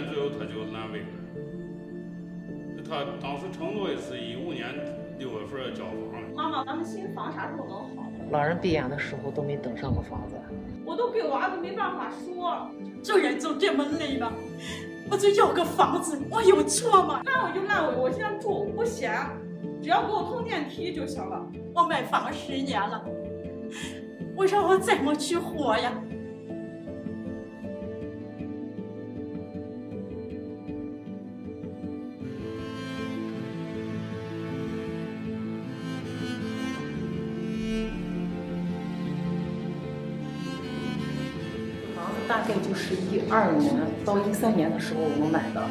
年左右他就阑尾了。他当时承诺的是一五年六月份交房。妈妈，咱们新房啥时候能好？老人闭眼的时候都没等上过房子。我都给娃子没办法说，这人就这么累了，我就要个房子，我有错吗？烂尾就烂尾，我现在住不嫌，只要给我通电梯就行了。我买房十年了，我让我怎么去活呀？二年到一三年的时候我们买的，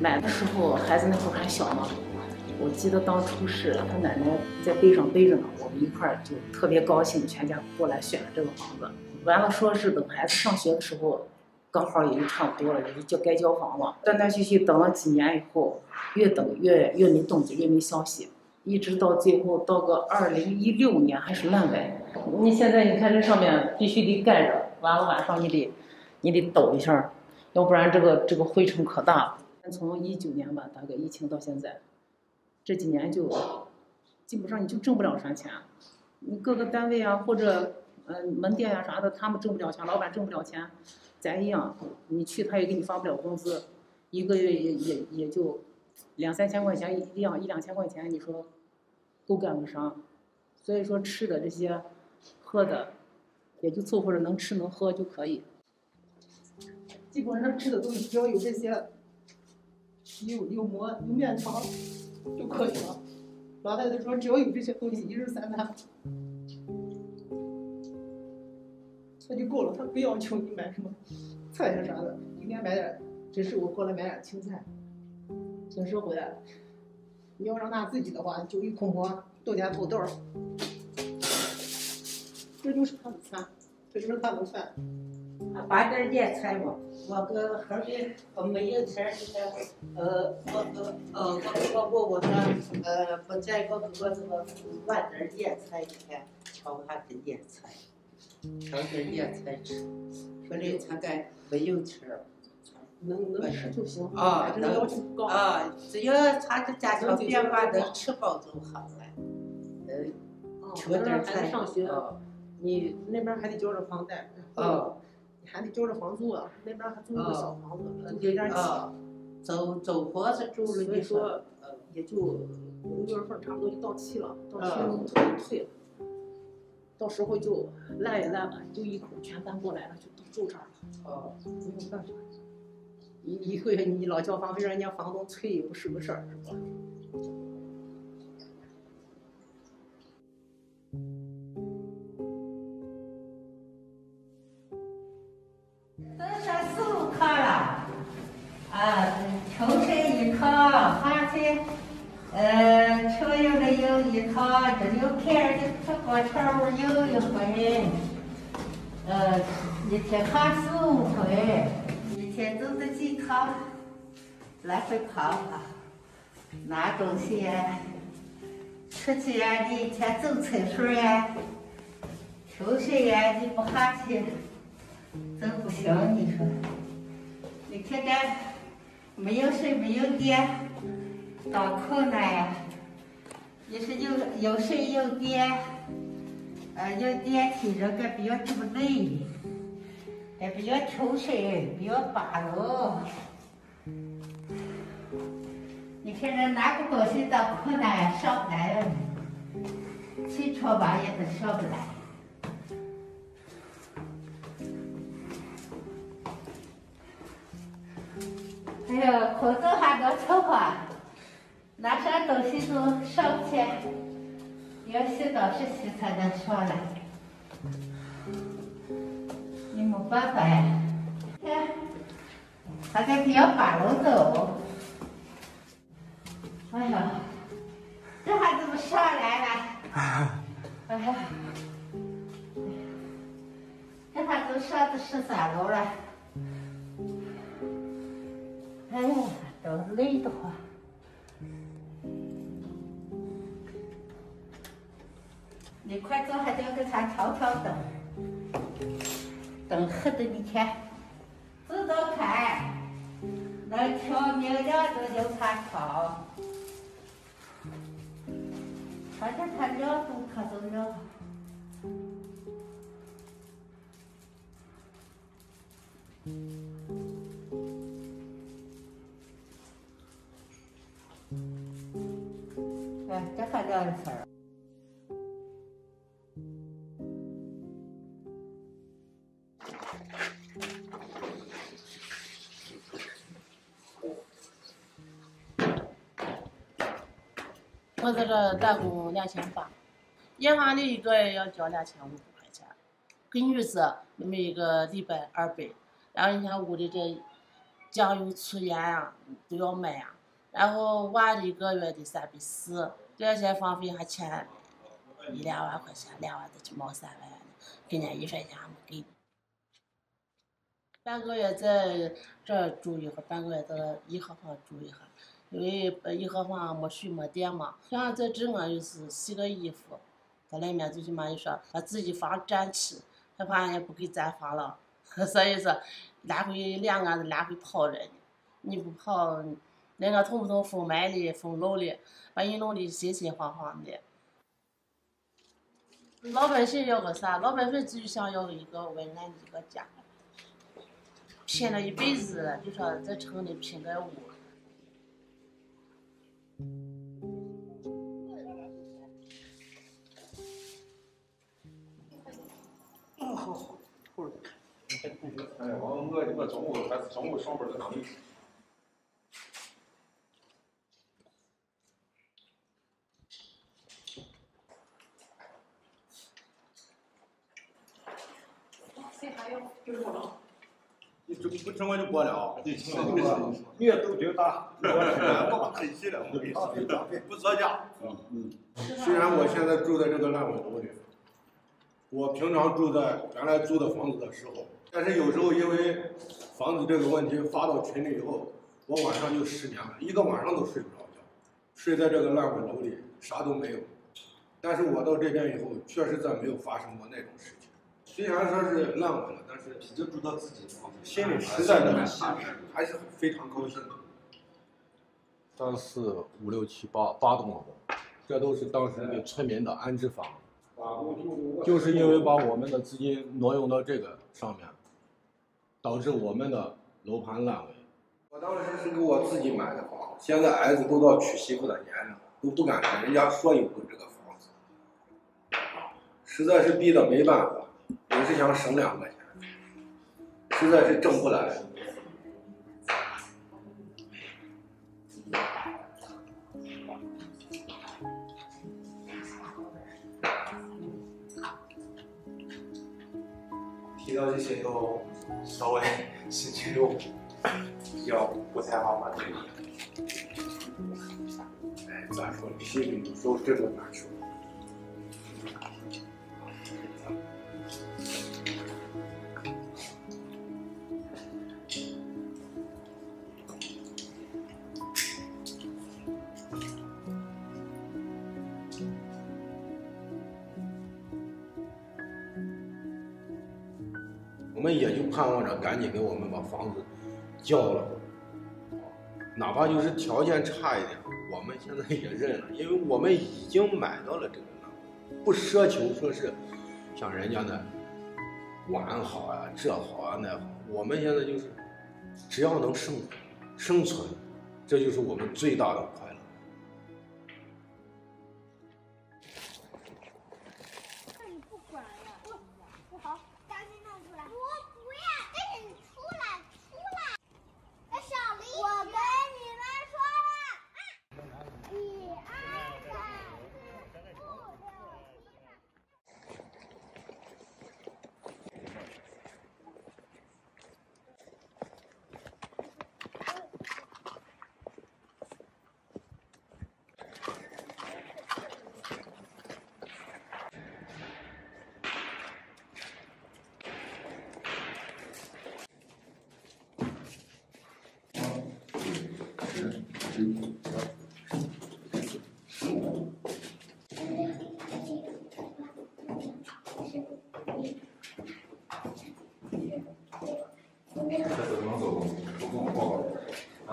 买的时候孩子那会儿还小嘛。我记得当初是他奶奶在背上背着呢，我们一块儿就特别高兴，全家过来选了这个房子。完了说是等孩子上学的时候，刚好也就差不多了，也就该交房了。断断续续等了几年以后，越等越越没动静，越没消息，一直到最后到个二零一六年还是烂尾。你现在你看这上面必须得盖着，完了晚上你得你得抖一下，要不然这个这个灰尘可大了。从一九年吧，大概疫情到现在。这几年就基本上你就挣不了啥钱，你各个单位啊或者呃门店呀啥的，他们挣不了钱，老板挣不了钱，咱一样，你去他也给你发不了工资，一个月也也也就两三千块钱一两一两千块钱，你说够干个啥？所以说吃的这些，喝的也就凑合着能吃能喝就可以。基本上吃的东西只要有这些，有有馍有面条。就可以了。老太太说：“只要有这些东西，一日三餐，那就够了。他不要求你买什么菜呀啥的，应该买点，只是我过来买点青菜。平时回来了，你要让他自己的话，就一空锅豆角土豆，这就是他的餐，这就是他的饭。把点点菜嘛。”我搁后边我没有钱儿，呃，我我呃我我我说呃不在我给我这个晚点点菜，你看炒下点点菜，炒点点菜吃，说这他该没有钱儿，能能吃就行啊，能啊，只要他的家庭变化能吃饱就好了，呃，吃点菜上学，你那边还得交着房贷，啊。你还得交着房租啊，那边还租个小房子，有点挤。走走房子住了，所以说，呃，也就五月份差不多就到期了，到期了就退了。到时候就烂也烂了，就一口全搬过来了，就都住这儿了。哦，没有办法，一一个月你老交房费，让人家房东催也不是个事儿，是吧？有一套，这有开儿的出国潮有一回，呃，一天看四五回，一天走的几趟，来回跑跑，拿东西呀，出去呀，你一天走厕所呀，秋水呀，你不下去，真不行，你说，你看这。没有水，没有电，多困难呀！你是有有水有电，呃，有电梯，人家不要这么累，还不要抽水，不要扒路。你看这拿个东西多困难，上不来了，起床吧也都上不来。哎呀，裤子还能穿吧？拿啥东西都上不去，要洗澡是洗才能上来。你没办法呀，看，还得要把路走。哎呀，这还怎么上来了？哎呀，这还都上到十三楼了。哎呀，都累得慌。你快走，还得要给他挑挑灯，灯黑的你看，走走看。能挑明亮的就穿长，反正它亮度可都亮。哎，这还亮的事儿。我在这打工两千八，银行里一个月要交两千五百块钱，给女子每个礼拜二百，然后你看屋里这酱油、醋、盐啊都要买啊，然后娃一个月得三百四，这些房费还欠一两万块钱，两万得去冒三万，给人家一分钱还没给。半个月在这住一会，半个月在颐和房住一会儿。因为呃颐和房没水没电嘛，像在这我就是洗个衣服，在里面最起码就说把自己房占起，害怕人家不给咱房了，所以说来回两个子来回跑着呢，你不跑，那个通不通风埋的风漏的，把你弄得心心慌慌的。老百姓要个啥？老百姓只想要一个温暖的一个家，拼了一辈子，就说在城里拼个屋。哎，我我我中午还是中午上班在哪里？你这不整我就过了，对，你也都挺大，我可惜了，我跟你说，不作假。嗯嗯。虽然我现在住在这个烂尾楼里，我平常住在原来租的房子的时候，但是有时候因为房子这个问题发到群里以后，我晚上就失眠了，一个晚上都睡不着觉，睡在这个烂尾楼里，啥都没有。但是我到这边以后，确实再没有发生过那种事情。虽然说是烂尾了，但是就住到自己的房子，心里实在的还是非常高兴的。三四五六七八八栋楼，这都是当时的村民的安置房，就是因为把我们的资金挪用到这个上面，导致我们的楼盘烂尾。我当时是给我自己买的房，现在儿子都到娶媳妇的年龄，都不敢跟人家说有个这个房子，实在是逼得没办法。也是想省两块钱，实在是挣不来。提到这些都稍微心情就要不太好吧？哎，咋说？心里有时候真的难受。赶紧给我们把房子交了，哪怕就是条件差一点，我们现在也认了，因为我们已经买到了这个了，不奢求说是像人家那管好啊，这好啊那好，我们现在就是只要能生生存，这就是我们最大的快乐。你不管了，不不好，赶紧弄出来。我不要，但是你出来，出来。哎，小丽，我跟你们说了，一二三四五六七八。这怎么走？我跟我报告。啊，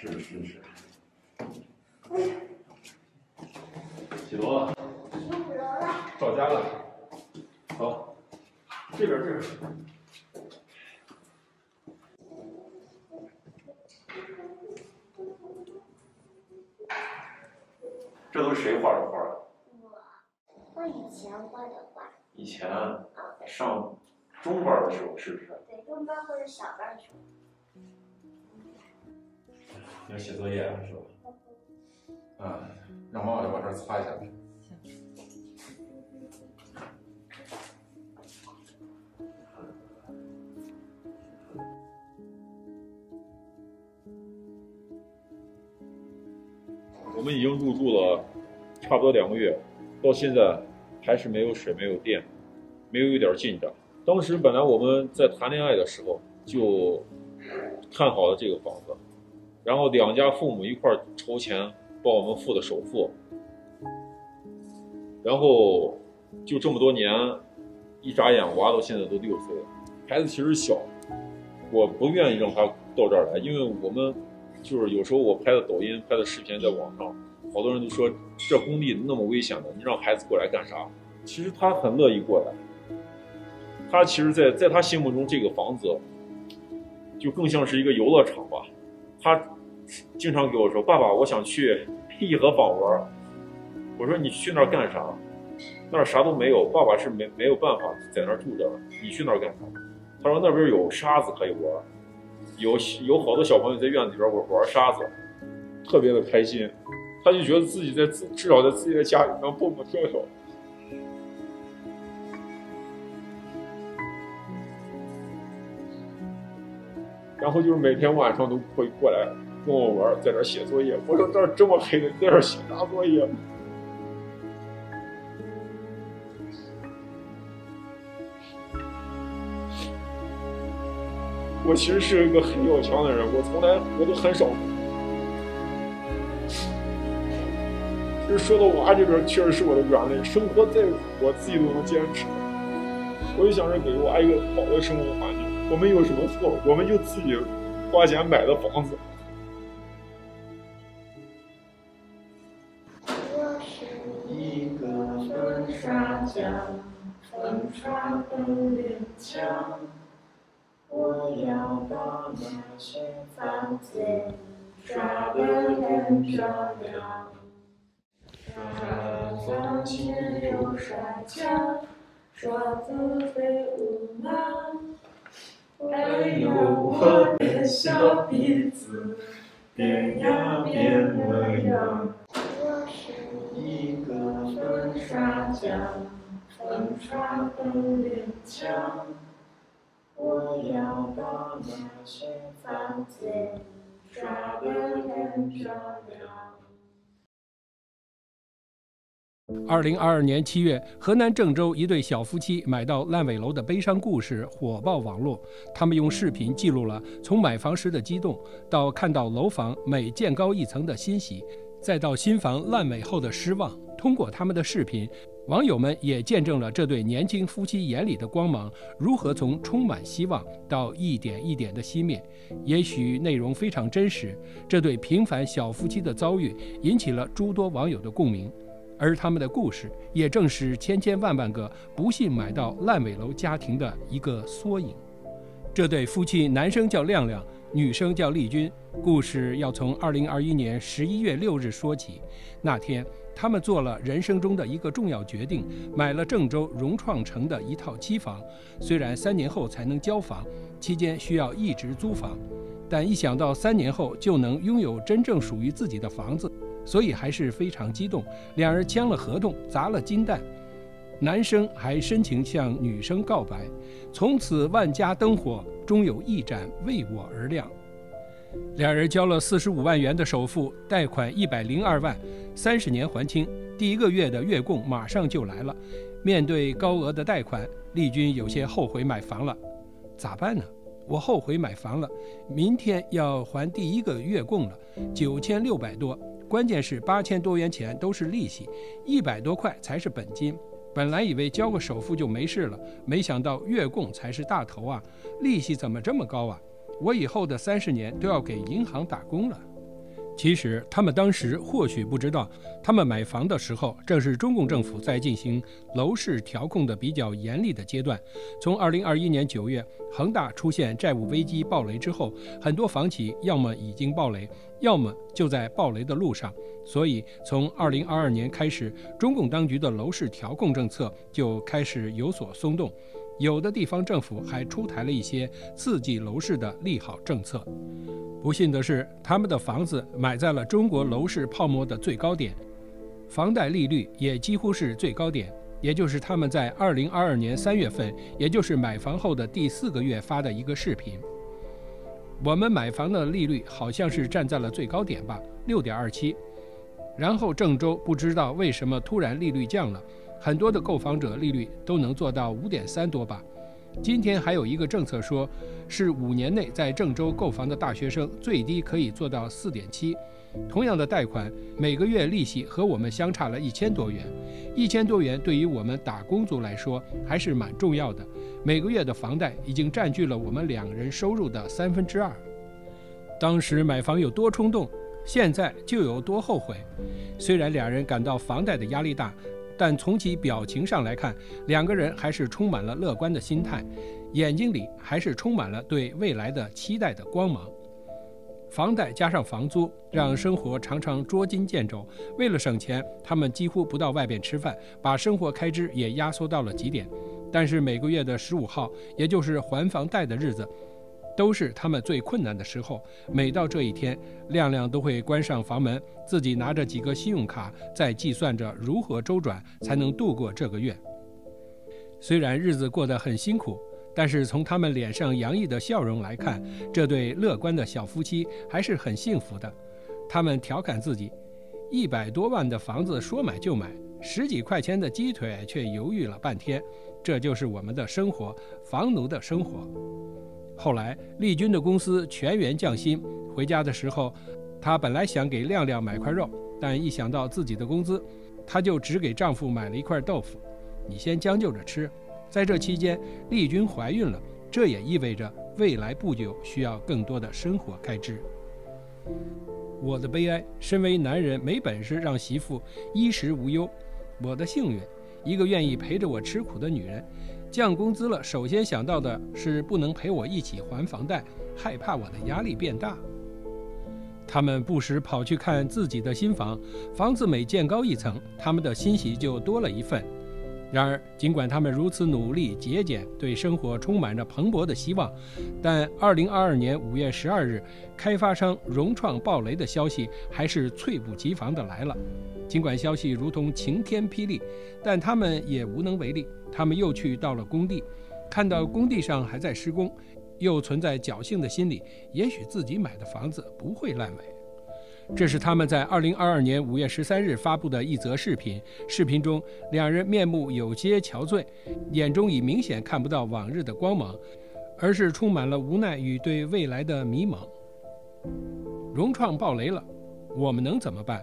支持。几楼了？十五楼了。到家了。好，这边这边。这都是谁画的画？我我以前画的画。以前上中班的时候是不是？对，中班或者小班的时候。要写作业是吧？嗯，让妈妈来把这儿擦一下。我们已经入住了差不多两个月，到现在还是没有水、没有电，没有一点进展。当时本来我们在谈恋爱的时候就看好了这个房子，然后两家父母一块筹钱帮我们付的首付，然后就这么多年，一眨眼娃到现在都六岁了，孩子其实小，我不愿意让他到这儿来，因为我们。就是有时候我拍的抖音、拍的视频在网上，好多人都说这工地那么危险的，你让孩子过来干啥？其实他很乐意过来。他其实，在在他心目中，这个房子就更像是一个游乐场吧。他经常给我说：“爸爸，我想去颐和坊玩。”我说：“你去那儿干啥？那儿啥都没有。爸爸是没没有办法在那儿住着，你去那儿干啥？”他说：“那边有沙子可以玩。”有有好多小朋友在院子里边玩玩沙子，特别的开心。他就觉得自己在自至少在自己的家里能蹦蹦跳跳。然后就是每天晚上都会过来跟我玩，在这写作业。我说这儿这么黑的，在这写啥作业？我其实是一个很要强的人，我从来我都很少。其实说到娃这边，确实是我的软肋。生活再苦，我自己都能坚持。我就想着给娃一个好的生活环境。我们有什么错？我们就自己花钱买的房子。我是一个粉刷匠，粉刷很勉强。我要把那些房子刷得更漂亮，刷房前又刷墙，刷子飞舞忙。还有我的小鼻子变呀变了样。我是一个粉刷匠，粉刷很勉强。我要把那些房子刷得更漂亮。二零二二年七月，河南郑州一对小夫妻买到烂尾楼的悲伤故事火爆网络。他们用视频记录了从买房时的激动，到看到楼房每建高一层的欣喜，再到新房烂尾后的失望。通过他们的视频。网友们也见证了这对年轻夫妻眼里的光芒如何从充满希望到一点一点的熄灭。也许内容非常真实，这对平凡小夫妻的遭遇引起了诸多网友的共鸣，而他们的故事也正是千千万万个不幸买到烂尾楼家庭的一个缩影。这对夫妻，男生叫亮亮，女生叫丽君。故事要从二零二一年十一月六日说起，那天。他们做了人生中的一个重要决定，买了郑州融创城的一套期房。虽然三年后才能交房，期间需要一直租房，但一想到三年后就能拥有真正属于自己的房子，所以还是非常激动。两人签了合同，砸了金蛋，男生还深情向女生告白：“从此万家灯火，终有一盏为我而亮。”两人交了四十五万元的首付，贷款一百零二万，三十年还清。第一个月的月供马上就来了。面对高额的贷款，丽君有些后悔买房了。咋办呢？我后悔买房了，明天要还第一个月供了，九千六百多。关键是八千多元钱都是利息，一百多块才是本金。本来以为交个首付就没事了，没想到月供才是大头啊！利息怎么这么高啊？我以后的三十年都要给银行打工了。其实他们当时或许不知道，他们买房的时候正是中共政府在进行楼市调控的比较严厉的阶段。从2021年9月恒大出现债务危机暴雷之后，很多房企要么已经暴雷，要么就在暴雷的路上。所以从2022年开始，中共当局的楼市调控政策就开始有所松动。有的地方政府还出台了一些刺激楼市的利好政策。不幸的是，他们的房子买在了中国楼市泡沫的最高点，房贷利率也几乎是最高点，也就是他们在2022年3月份，也就是买房后的第四个月发的一个视频。我们买房的利率好像是站在了最高点吧，6.27。然后郑州不知道为什么突然利率降了。很多的购房者利率都能做到五点三多吧。今天还有一个政策说，是五年内在郑州购房的大学生最低可以做到四点七。同样的贷款，每个月利息和我们相差了一千多元。一千多元对于我们打工族来说还是蛮重要的。每个月的房贷已经占据了我们两人收入的三分之二。当时买房有多冲动，现在就有多后悔。虽然两人感到房贷的压力大。但从其表情上来看，两个人还是充满了乐观的心态，眼睛里还是充满了对未来的期待的光芒。房贷加上房租，让生活常常捉襟见肘。为了省钱，他们几乎不到外边吃饭，把生活开支也压缩到了极点。但是每个月的十五号，也就是还房贷的日子。都是他们最困难的时候。每到这一天，亮亮都会关上房门，自己拿着几个信用卡，在计算着如何周转才能度过这个月。虽然日子过得很辛苦，但是从他们脸上洋溢的笑容来看，这对乐观的小夫妻还是很幸福的。他们调侃自己：一百多万的房子说买就买，十几块钱的鸡腿却犹豫了半天。这就是我们的生活，房奴的生活。后来，丽君的公司全员降薪。回家的时候，她本来想给亮亮买块肉，但一想到自己的工资，她就只给丈夫买了一块豆腐。你先将就着吃。在这期间，丽君怀孕了，这也意味着未来不久需要更多的生活开支。我的悲哀，身为男人没本事让媳妇衣食无忧；我的幸运，一个愿意陪着我吃苦的女人。降工资了，首先想到的是不能陪我一起还房贷，害怕我的压力变大。他们不时跑去看自己的新房，房子每建高一层，他们的欣喜就多了一份。然而，尽管他们如此努力节俭，对生活充满着蓬勃的希望，但2022年5月12日，开发商融创暴雷的消息还是猝不及防地来了。尽管消息如同晴天霹雳，但他们也无能为力。他们又去到了工地，看到工地上还在施工，又存在侥幸的心理，也许自己买的房子不会烂尾。这是他们在二零二二年五月十三日发布的一则视频。视频中，两人面目有些憔悴，眼中已明显看不到往日的光芒，而是充满了无奈与对未来的迷茫。融创爆雷了，我们能怎么办？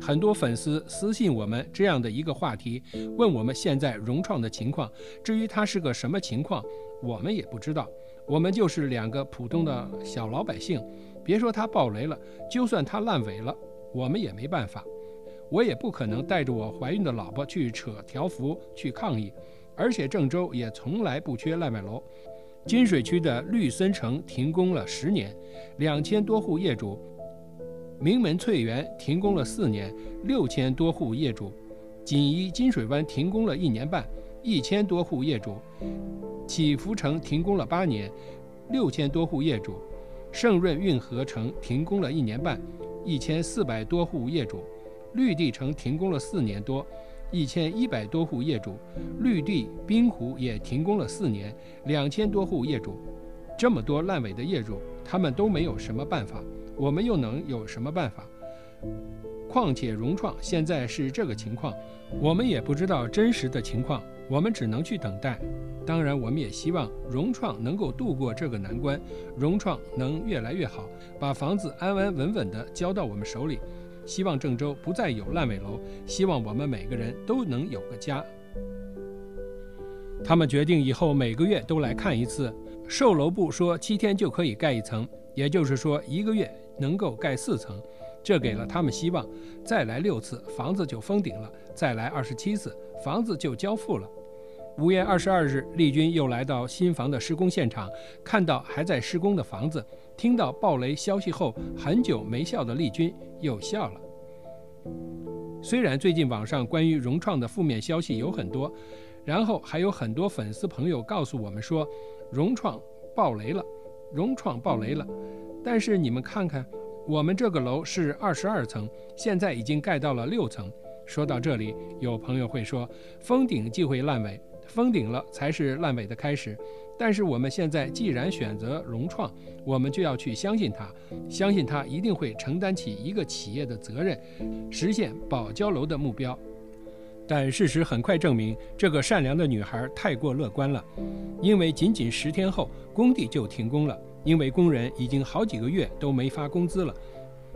很多粉丝私信我们这样的一个话题，问我们现在融创的情况。至于它是个什么情况，我们也不知道。我们就是两个普通的小老百姓。别说它爆雷了，就算它烂尾了，我们也没办法。我也不可能带着我怀孕的老婆去扯条幅去抗议。而且郑州也从来不缺烂尾楼。金水区的绿森城停工了十年，两千多户业主；名门翠园停工了四年，六千多户业主；锦衣金水湾停工了一年半，一千多户业主；祈福城停工了八年，六千多户业主。盛润运河城停工了一年半，一千四百多户业主；绿地城停工了四年多，一千一百多户业主；绿地滨湖也停工了四年，两千多户业主。这么多烂尾的业主，他们都没有什么办法，我们又能有什么办法？况且融创现在是这个情况，我们也不知道真实的情况。我们只能去等待，当然，我们也希望融创能够度过这个难关，融创能越来越好，把房子安安稳稳地交到我们手里。希望郑州不再有烂尾楼，希望我们每个人都能有个家。他们决定以后每个月都来看一次。售楼部说七天就可以盖一层，也就是说一个月能够盖四层。这给了他们希望。再来六次，房子就封顶了；再来二十七次，房子就交付了。五月二十二日，丽君又来到新房的施工现场，看到还在施工的房子，听到暴雷消息后，很久没笑的丽君又笑了。虽然最近网上关于融创的负面消息有很多，然后还有很多粉丝朋友告诉我们说，融创爆雷了，融创爆雷了。但是你们看看，我们这个楼是二十二层，现在已经盖到了六层。说到这里，有朋友会说，封顶即会烂尾，封顶了才是烂尾的开始。但是我们现在既然选择融创，我们就要去相信它，相信它一定会承担起一个企业的责任，实现保交楼的目标。但事实很快证明，这个善良的女孩太过乐观了，因为仅仅十天后，工地就停工了。因为工人已经好几个月都没发工资了，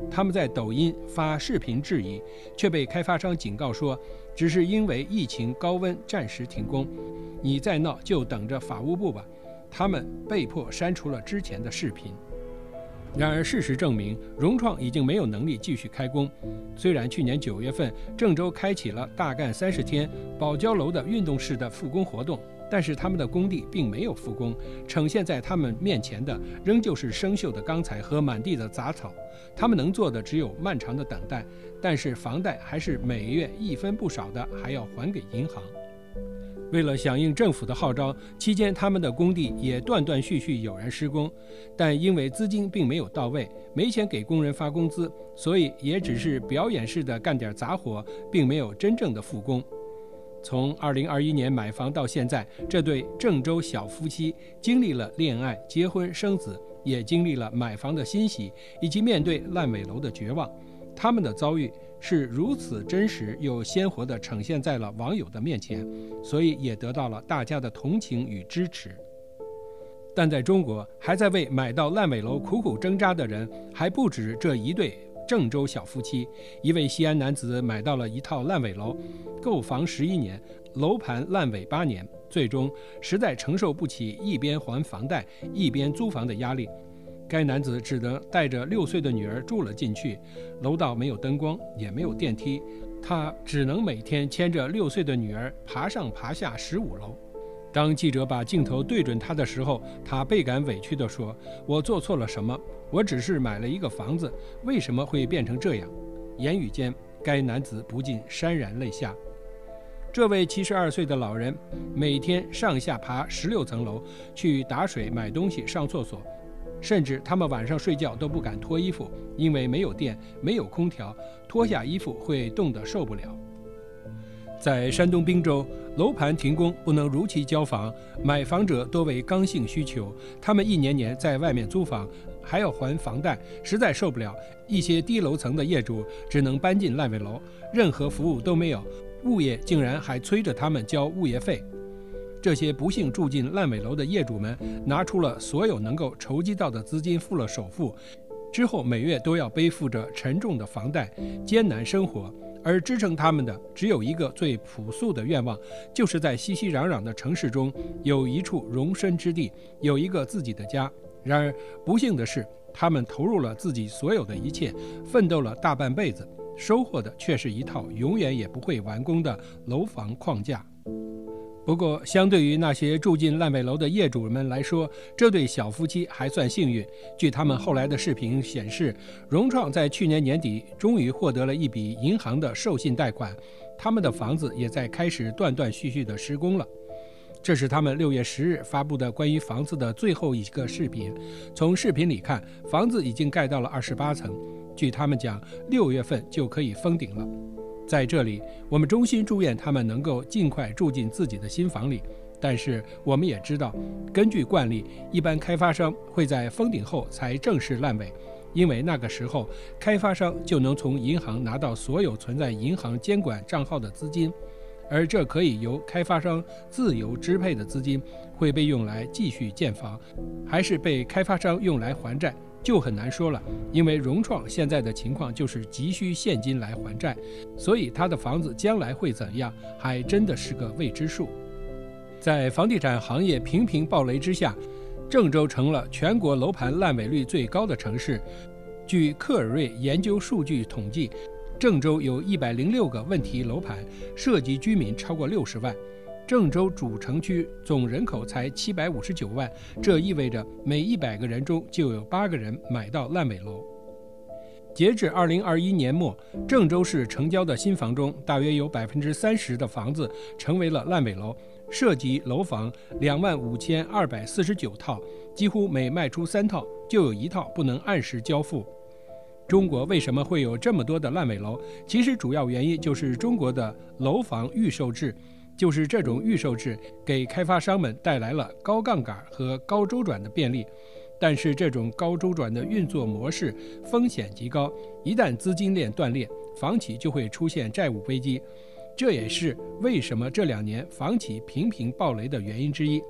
他们在抖音发视频质疑，却被开发商警告说，只是因为疫情高温暂时停工，你再闹就等着法务部吧。他们被迫删除了之前的视频。然而事实证明，融创已经没有能力继续开工。虽然去年九月份郑州开启了大干三十天保交楼的运动式的复工活动。但是他们的工地并没有复工，呈现在他们面前的仍旧是生锈的钢材和满地的杂草。他们能做的只有漫长的等待，但是房贷还是每月一分不少的还要还给银行。为了响应政府的号召，期间他们的工地也断断续续有人施工，但因为资金并没有到位，没钱给工人发工资，所以也只是表演式的干点杂活，并没有真正的复工。从二零二一年买房到现在，这对郑州小夫妻经历了恋爱、结婚、生子，也经历了买房的欣喜，以及面对烂尾楼的绝望。他们的遭遇是如此真实又鲜活地呈现在了网友的面前，所以也得到了大家的同情与支持。但在中国，还在为买到烂尾楼苦苦挣扎的人还不止这一对。郑州小夫妻，一位西安男子买到了一套烂尾楼，购房十一年，楼盘烂尾八年，最终实在承受不起一边还房贷一边租房的压力，该男子只能带着六岁的女儿住了进去。楼道没有灯光，也没有电梯，他只能每天牵着六岁的女儿爬上爬下十五楼。当记者把镜头对准他的时候，他倍感委屈地说：“我做错了什么？我只是买了一个房子，为什么会变成这样？”言语间，该男子不禁潸然泪下。这位七十二岁的老人每天上下爬十六层楼去打水、买东西、上厕所，甚至他们晚上睡觉都不敢脱衣服，因为没有电、没有空调，脱下衣服会冻得受不了。在山东滨州，楼盘停工，不能如期交房，买房者多为刚性需求，他们一年年在外面租房，还要还房贷，实在受不了。一些低楼层的业主只能搬进烂尾楼，任何服务都没有，物业竟然还催着他们交物业费。这些不幸住进烂尾楼的业主们，拿出了所有能够筹集到的资金付了首付，之后每月都要背负着沉重的房贷，艰难生活。而支撑他们的只有一个最朴素的愿望，就是在熙熙攘攘的城市中有一处容身之地，有一个自己的家。然而不幸的是，他们投入了自己所有的一切，奋斗了大半辈子，收获的却是一套永远也不会完工的楼房框架。不过，相对于那些住进烂尾楼的业主们来说，这对小夫妻还算幸运。据他们后来的视频显示，融创在去年年底终于获得了一笔银行的授信贷款，他们的房子也在开始断断续续的施工了。这是他们六月十日发布的关于房子的最后一个视频。从视频里看，房子已经盖到了二十八层，据他们讲，六月份就可以封顶了。在这里，我们衷心祝愿他们能够尽快住进自己的新房里。但是，我们也知道，根据惯例，一般开发商会在封顶后才正式烂尾，因为那个时候开发商就能从银行拿到所有存在银行监管账号的资金，而这可以由开发商自由支配的资金会被用来继续建房，还是被开发商用来还债。就很难说了，因为融创现在的情况就是急需现金来还债，所以他的房子将来会怎样，还真的是个未知数。在房地产行业频频暴雷之下，郑州成了全国楼盘烂尾率最高的城市。据克尔瑞研究数据统计，郑州有一百零六个问题楼盘，涉及居民超过六十万。郑州主城区总人口才七百五十九万，这意味着每一百个人中就有八个人买到烂尾楼。截至二零二一年末，郑州市成交的新房中，大约有百分之三十的房子成为了烂尾楼，涉及楼房两万五千二百四十九套，几乎每卖出三套就有一套不能按时交付。中国为什么会有这么多的烂尾楼？其实主要原因就是中国的楼房预售制，就是这种预售制给开发商们带来了高杠杆和高周转的便利。但是这种高周转的运作模式风险极高，一旦资金链断裂，房企就会出现债务危机。这也是为什么这两年房企频频暴雷的原因之一。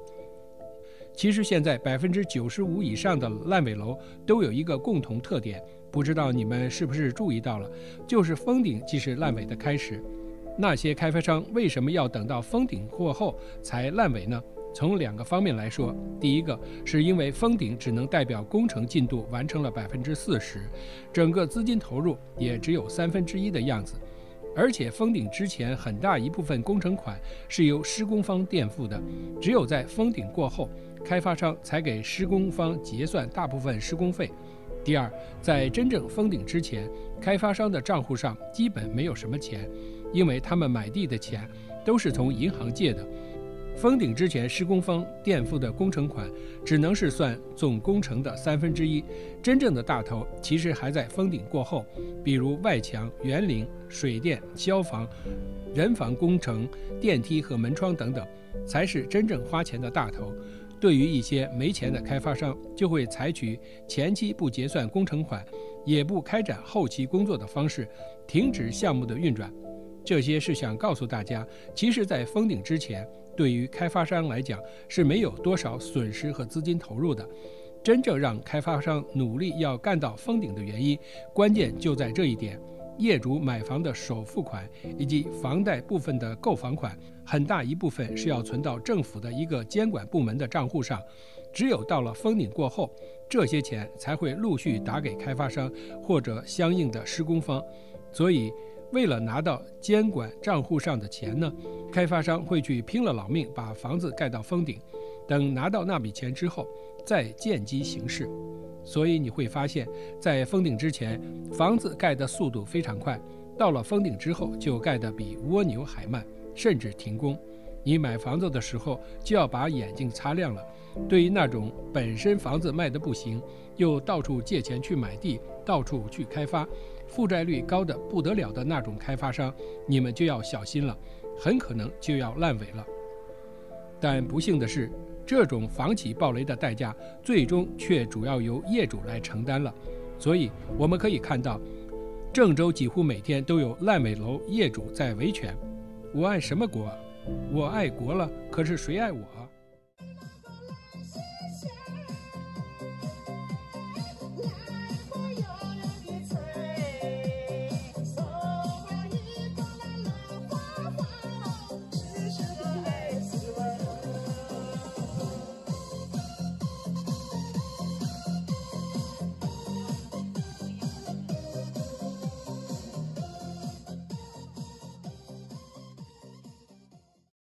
其实现在百分之九十五以上的烂尾楼都有一个共同特点，不知道你们是不是注意到了？就是封顶即是烂尾的开始。那些开发商为什么要等到封顶过后才烂尾呢？从两个方面来说，第一个是因为封顶只能代表工程进度完成了百分之四十，整个资金投入也只有三分之一的样子，而且封顶之前很大一部分工程款是由施工方垫付的，只有在封顶过后，开发商才给施工方结算大部分施工费。第二，在真正封顶之前，开发商的账户上基本没有什么钱，因为他们买地的钱都是从银行借的。封顶之前，施工方垫付的工程款只能是算总工程的三分之一，真正的大头其实还在封顶过后，比如外墙、园林、水电、消防、人防工程、电梯和门窗等等，才是真正花钱的大头。对于一些没钱的开发商，就会采取前期不结算工程款，也不开展后期工作的方式，停止项目的运转。这些是想告诉大家，其实，在封顶之前。对于开发商来讲是没有多少损失和资金投入的，真正让开发商努力要干到封顶的原因，关键就在这一点：业主买房的首付款以及房贷部分的购房款，很大一部分是要存到政府的一个监管部门的账户上，只有到了封顶过后，这些钱才会陆续打给开发商或者相应的施工方，所以。为了拿到监管账户上的钱呢，开发商会去拼了老命把房子盖到封顶，等拿到那笔钱之后再见机行事。所以你会发现，在封顶之前，房子盖的速度非常快；到了封顶之后，就盖得比蜗牛还慢，甚至停工。你买房子的时候就要把眼睛擦亮了。对于那种本身房子卖得不行，又到处借钱去买地，到处去开发。负债率高的不得了的那种开发商，你们就要小心了，很可能就要烂尾了。但不幸的是，这种房企暴雷的代价，最终却主要由业主来承担了。所以我们可以看到，郑州几乎每天都有烂尾楼业主在维权。我爱什么国？我爱国了，可是谁爱我？